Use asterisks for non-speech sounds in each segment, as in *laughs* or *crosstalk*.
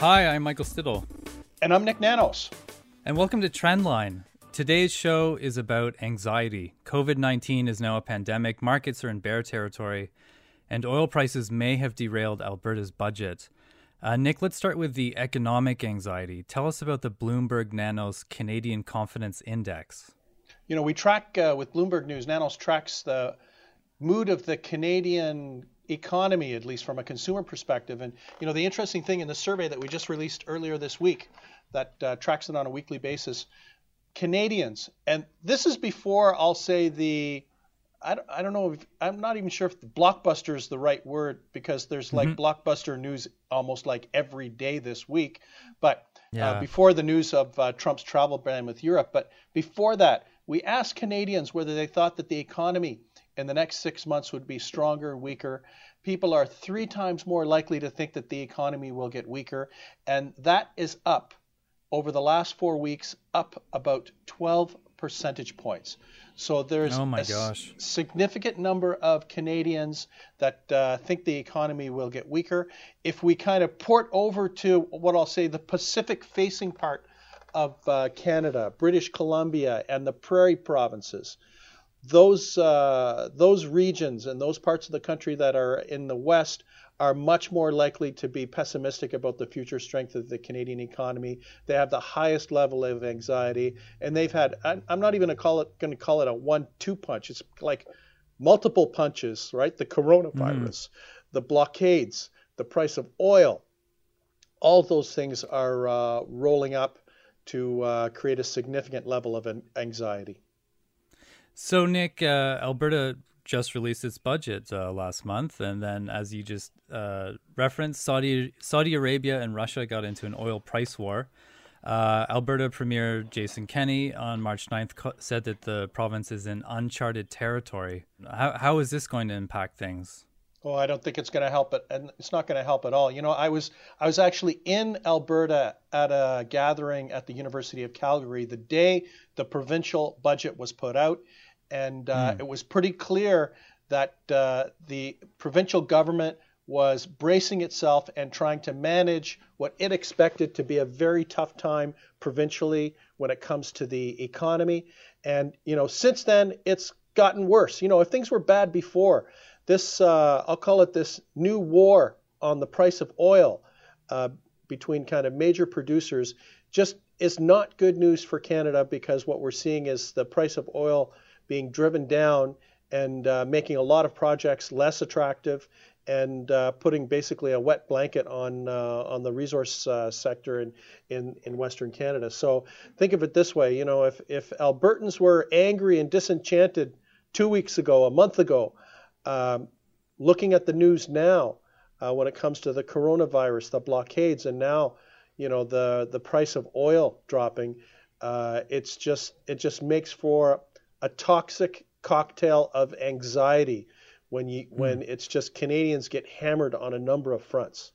Hi, I'm Michael Stittle. And I'm Nik Nanos. And welcome to Trendline. Today's show is about anxiety. COVID 19 is now a pandemic, markets are in bear territory, and oil prices may have derailed Alberta's budget. Uh, Nik, let's start with the economic anxiety. Tell us about the Bloomberg Nanos Canadian Confidence Index. You know, we track uh, with Bloomberg News, Nanos tracks the mood of the Canadian economy, at least from a consumer perspective. And, you know, the interesting thing in the survey that we just released earlier this week that uh, tracks it on a weekly basis, Canadians, and this is before I'll say the I don't, I don't know if I'm not even sure if the blockbuster is the right word because there's like mm-hmm. blockbuster news almost like every day this week. But uh, yeah. uh, before the news of uh, Trump's travel ban with Europe, but before that, we asked Canadians whether they thought that the economy in the next six months would be stronger, weaker. People are three times more likely to think that the economy will get weaker, and that is up over the last four weeks, up about 12 percentage points. So there's oh a gosh. Significant number of Canadians that uh, think the economy will get weaker. If we kind of port over to what I'll say the Pacific facing part of uh, Canada, British Columbia, and the Prairie provinces, those uh, those regions and those parts of the country that are in the west are much more likely to be pessimistic about the future strength of the Canadian economy. They have the highest level of anxiety, and they've had. I'm not even going to call it going to call it a one-two punch. It's like multiple punches, right? The coronavirus, mm. the blockades, the price of oil. All those things are uh, rolling up to uh, create a significant level of anxiety. So, Nik, uh, Alberta just released its budget uh, last month, and then, as you just uh, referenced, Saudi Saudi Arabia and Russia got into an oil price war. Uh, Alberta Premier Jason Kenney on March 9th co- said that the province is in uncharted territory. How, how is this going to impact things? Oh, I don't think it's going to help it, and it's not going to help at all. You know, I was I was actually in Alberta at a gathering at the University of Calgary the day the provincial budget was put out, and uh, mm. it was pretty clear that uh, the provincial government was bracing itself and trying to manage what it expected to be a very tough time provincially when it comes to the economy. And you know, since then it's gotten worse. You know, if things were bad before, this uh, I'll call it this new war on the price of oil uh, between kind of major producers just is not good news for Canada because what we're seeing is the price of oil being driven down and uh, making a lot of projects less attractive and uh, putting basically a wet blanket on uh, on the resource uh, sector in, in in Western Canada. So think of it this way: you know, if if Albertans were angry and disenchanted two weeks ago, a month ago, um, looking at the news now uh, when it comes to the coronavirus, the blockades, and now you know the the price of oil dropping, uh, it's just it just makes for a toxic cocktail of anxiety when you mm. when it's just Canadians get hammered on a number of fronts.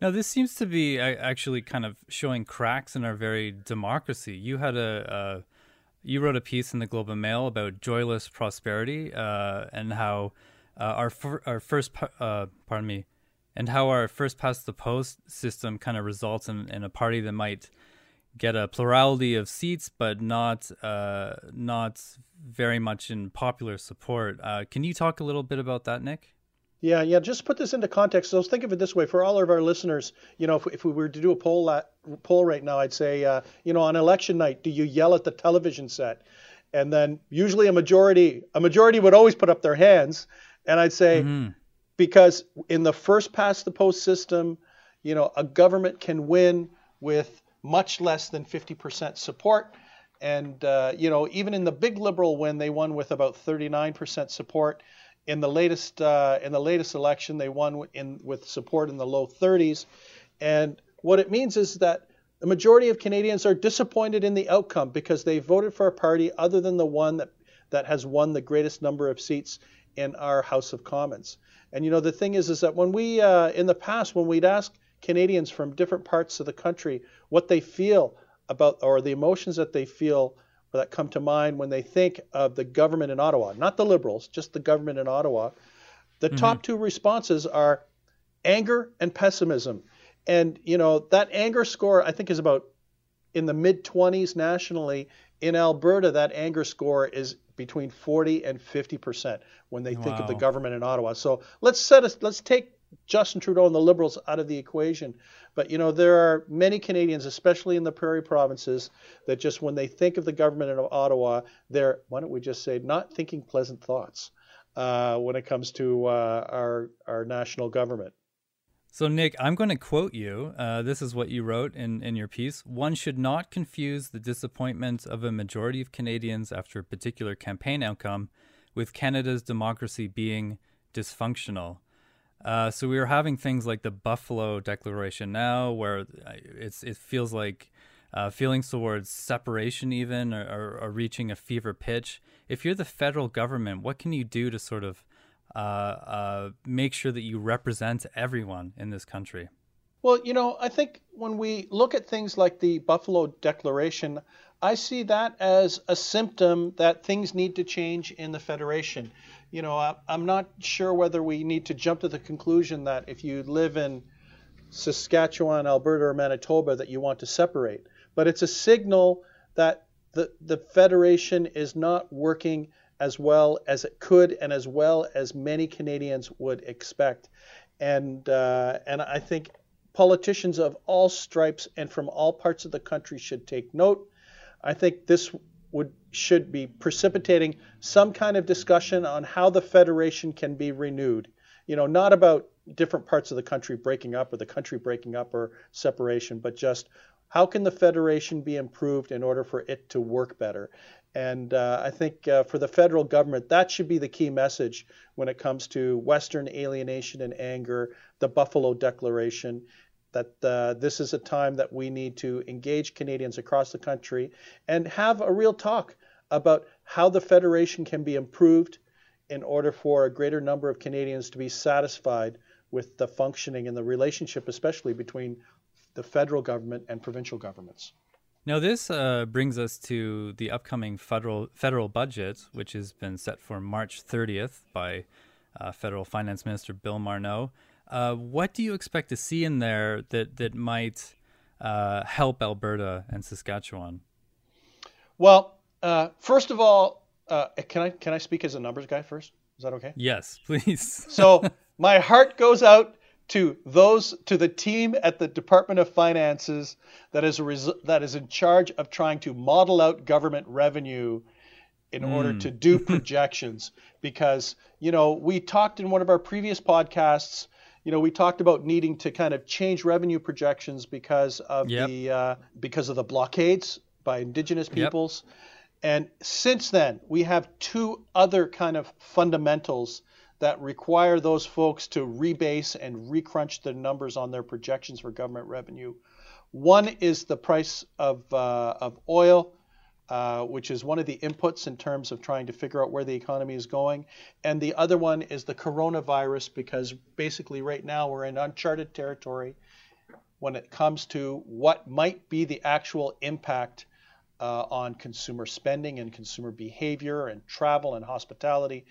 Now, this seems to be actually kind of showing cracks in our very democracy. You had a, you wrote a piece in the Globe and Mail about joyless prosperity uh, and how uh, our fir- our first uh, pardon me, and how our first past the post system kind of results in, in a party that might get a plurality of seats, but not uh, not very much in popular support. Uh, can you talk a little bit about that, Nik? Yeah, yeah. Just put this into context. So think of it this way: for all of our listeners, you know, if, if we were to do a poll uh, poll right now, I'd say, uh, you know, on election night, do you yell at the television set? And then usually a majority a majority would always put up their hands, and I'd say, mm-hmm. because in the first past the post system, you know, a government can win with much less than 50% support. And, uh, you know, even in the big liberal win, they won with about 39% support. In the latest uh, in the latest election, they won in with support in the low 30s. And what it means is that the majority of Canadians are disappointed in the outcome because they voted for a party other than the one that, that has won the greatest number of seats in our House of Commons. And you know the thing is, is that when we uh, in the past when we'd ask Canadians from different parts of the country what they feel about or the emotions that they feel that come to mind when they think of the government in Ottawa, not the Liberals, just the government in Ottawa. The mm-hmm. top two responses are anger and pessimism. And, you know, that anger score, I think, is about in the mid 20s nationally. In Alberta, that anger score is between 40 and 50 percent when they wow. think of the government in Ottawa. So let's set us, let's take Justin Trudeau and the Liberals out of the equation. But you know, there are many Canadians, especially in the prairie provinces, that just when they think of the government in Ottawa, they're why don't we just say not thinking pleasant thoughts uh, when it comes to uh, our our national government. So, Nik, I'm going to quote you. Uh, this is what you wrote in, in your piece. One should not confuse the disappointment of a majority of Canadians after a particular campaign outcome with Canada's democracy being dysfunctional. Uh, so we are having things like the Buffalo Declaration now, where it's it feels like uh, feelings towards separation even are, reaching a fever pitch. If you're the federal government, what can you do to sort of uh, uh, make sure that you represent everyone in this country? Well, you know, I think when we look at things like the Buffalo Declaration, I see that as a symptom that things need to change in the Federation. You know, I'm not sure whether we need to jump to the conclusion that if you live in Saskatchewan, Alberta, or Manitoba, that you want to separate. But it's a signal that the, the Federation is not working as well as it could and as well as many Canadians would expect. And, uh, and I think politicians of all stripes and from all parts of the country should take note. I think this would should be precipitating some kind of discussion on how the federation can be renewed. You know, not about different parts of the country breaking up or the country breaking up or separation, but just how can the federation be improved in order for it to work better? And uh, I think uh, for the federal government, that should be the key message when it comes to Western alienation and anger, the Buffalo Declaration, that uh, this is a time that we need to engage Canadians across the country and have a real talk about how the Federation can be improved in order for a greater number of Canadians to be satisfied with the functioning and the relationship, especially between the federal government and provincial governments. Now, this uh, brings us to the upcoming federal federal budget, which has been set for March 30th by uh, Federal Finance Minister Bill Morneau. Uh, what do you expect to see in there that that might uh, help Alberta and Saskatchewan? Well, uh, first of all, uh, can I can I speak as a numbers guy first? Is that okay? Yes, *laughs* please. so my heart goes out to those to the team at the Department of Finances that is res- that is in charge of trying to model out government revenue in mm. order to do *laughs* projections because you know we talked in one of our previous podcasts you know we talked about needing to kind of change revenue projections because of yep. the uh, because of the blockades by indigenous peoples yep. and since then we have two other kind of fundamentals that require those folks to rebase and recrunch the numbers on their projections for government revenue. One is the price of, uh, of oil, uh, which is one of the inputs in terms of trying to figure out where the economy is going. And the other one is the coronavirus, because basically right now we're in uncharted territory when it comes to what might be the actual impact uh, on consumer spending and consumer behavior and travel and hospitality.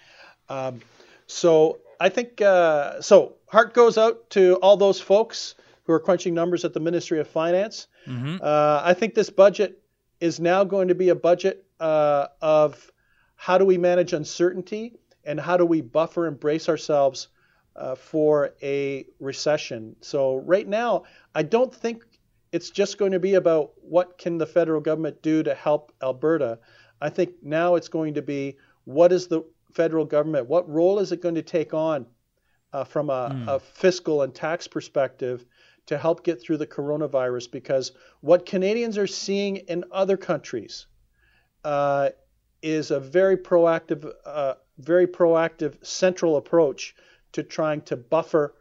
Um, so I think uh, so. Heart goes out to all those folks who are crunching numbers at the Ministry of Finance. Mm-hmm. Uh, I think this budget is now going to be a budget uh, of how do we manage uncertainty and how do we buffer and brace ourselves uh, for a recession. So right now, I don't think it's just going to be about what can the federal government do to help Alberta. I think now it's going to be what is the federal government? What role is it going to take on uh, from a, mm. a, fiscal and tax perspective to help get through the coronavirus? Because what Canadians are seeing in other countries uh, is a very proactive, uh, very proactive central approach to trying to buffer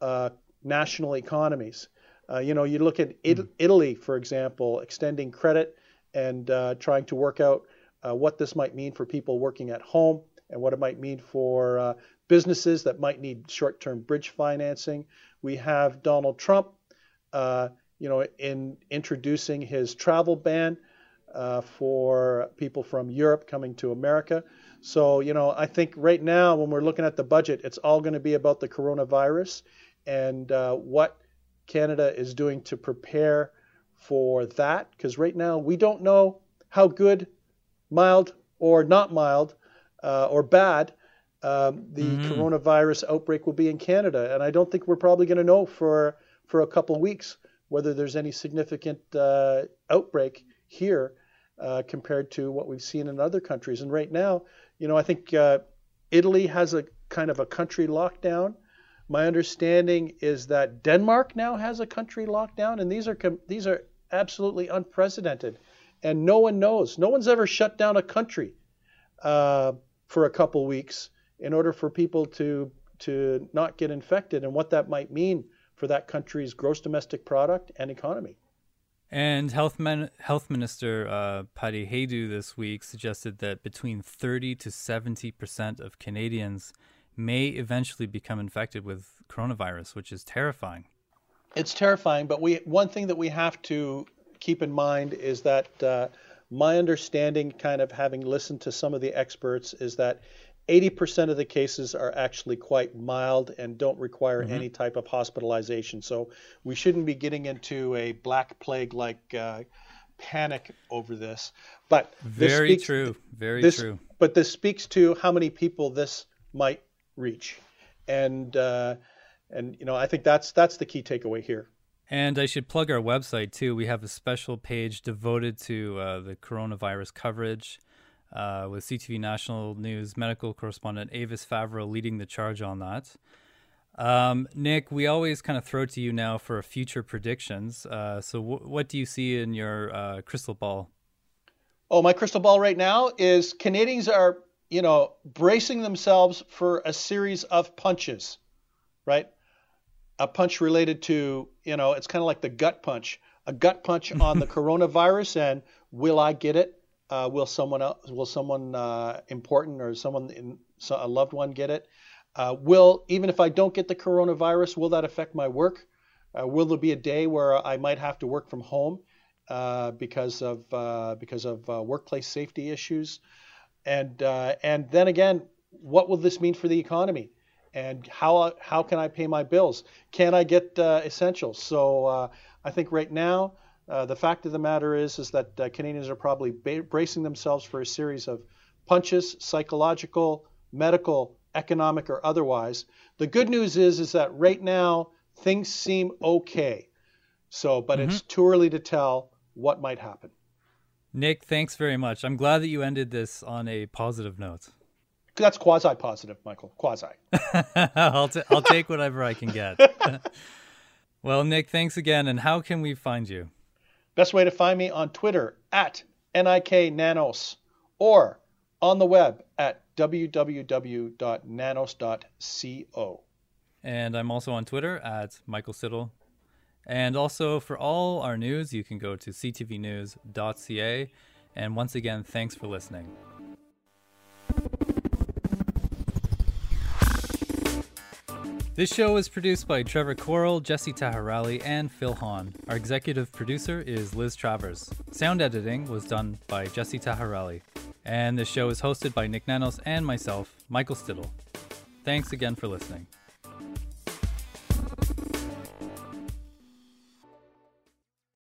uh, national economies. Uh, you know, you look at it- mm. Italy, for example, extending credit and uh, trying to work out what this might mean for people working at home and what it might mean for uh, businesses that might need short-term bridge financing. We have Donald Trump, uh, you know, in introducing his travel ban uh, for people from Europe coming to America. So, you know, I think right now when we're looking at the budget, it's all going to be about the coronavirus and uh, what Canada is doing to prepare for that? Because right now we don't know how good, mild, or not mild, uh, or bad um, the mm-hmm. coronavirus outbreak will be in Canada. And I don't think we're probably going to know for, for a couple weeks whether there's any significant uh, outbreak here uh, compared to what we've seen in other countries. And right now, you know, I think uh, Italy has a kind of a country lockdown. My understanding is that Denmark now has a country lockdown, and these are these are absolutely unprecedented, and no one knows. No one's ever shut down a country uh, for a couple weeks in order for people to to not get infected, and what that might mean for that country's gross domestic product and economy. And health men, health minister uh, Patty Hajdu this week suggested that between 30 to 70 percent of Canadians may eventually become infected with coronavirus, which is terrifying. It's terrifying, but we one thing that we have to keep in mind is that uh, my understanding, kind of having listened to some of the experts, is that 80% of the cases are actually quite mild and don't require mm-hmm. any type of hospitalization. So we shouldn't be getting into a black plague like uh, panic over this. But very speaks, true, very this, true. But this speaks to how many people this might reach, and uh, and you know I think that's that's the key takeaway here. And I should plug our website too. We have a special page devoted to uh, the coronavirus coverage uh, with CTV National News medical correspondent Avis Favaro leading the charge on that. Um, Nik, we always kind of throw to you now for future predictions. Uh, so, w- what do you see in your uh, crystal ball? Oh, my crystal ball right now is Canadians are, you know, bracing themselves for a series of punches, right? A punch related to, you know, it's kind of like the gut punch, a gut punch on the *laughs* coronavirus, and will I get it? Uh, will someone else, will someone uh, important or someone in so a loved one get it? Uh, will even if I don't get the coronavirus, will that affect my work? Uh, will there be a day where I might have to work from home uh, because of uh, because of workplace safety issues? And and then again, what will this mean for the economy? And how how can I pay my bills? Can I get essentials? So I think right now uh, the fact of the matter is, is that uh, Canadians are probably ba- bracing themselves for a series of punches, psychological, medical, economic, or otherwise. The good news is, is that right now things seem okay. So, but mm-hmm. it's too early to tell what might happen. Nik, thanks very much. I'm glad that you ended this on a positive note. That's quasi positive, Michael. Quasi. *laughs* I'll, t- I'll take whatever I can get. *laughs* well, Nik, thanks again. And how can we find you? Best way to find me on Twitter at NIKNanos or on the web at www.nanos.co. And I'm also on Twitter at Michael Stittle. And also for all our news, you can go to ctvnews.ca. And once again, thanks for listening. This show is produced by Trevor Coral, Jesse Tahirali, and Phil Hahn. Our executive producer is Liz Travers. Sound editing was done by Jesse Tahirali. And this show is hosted by Nik Nanos and myself, Michael Stittle. Thanks again for listening.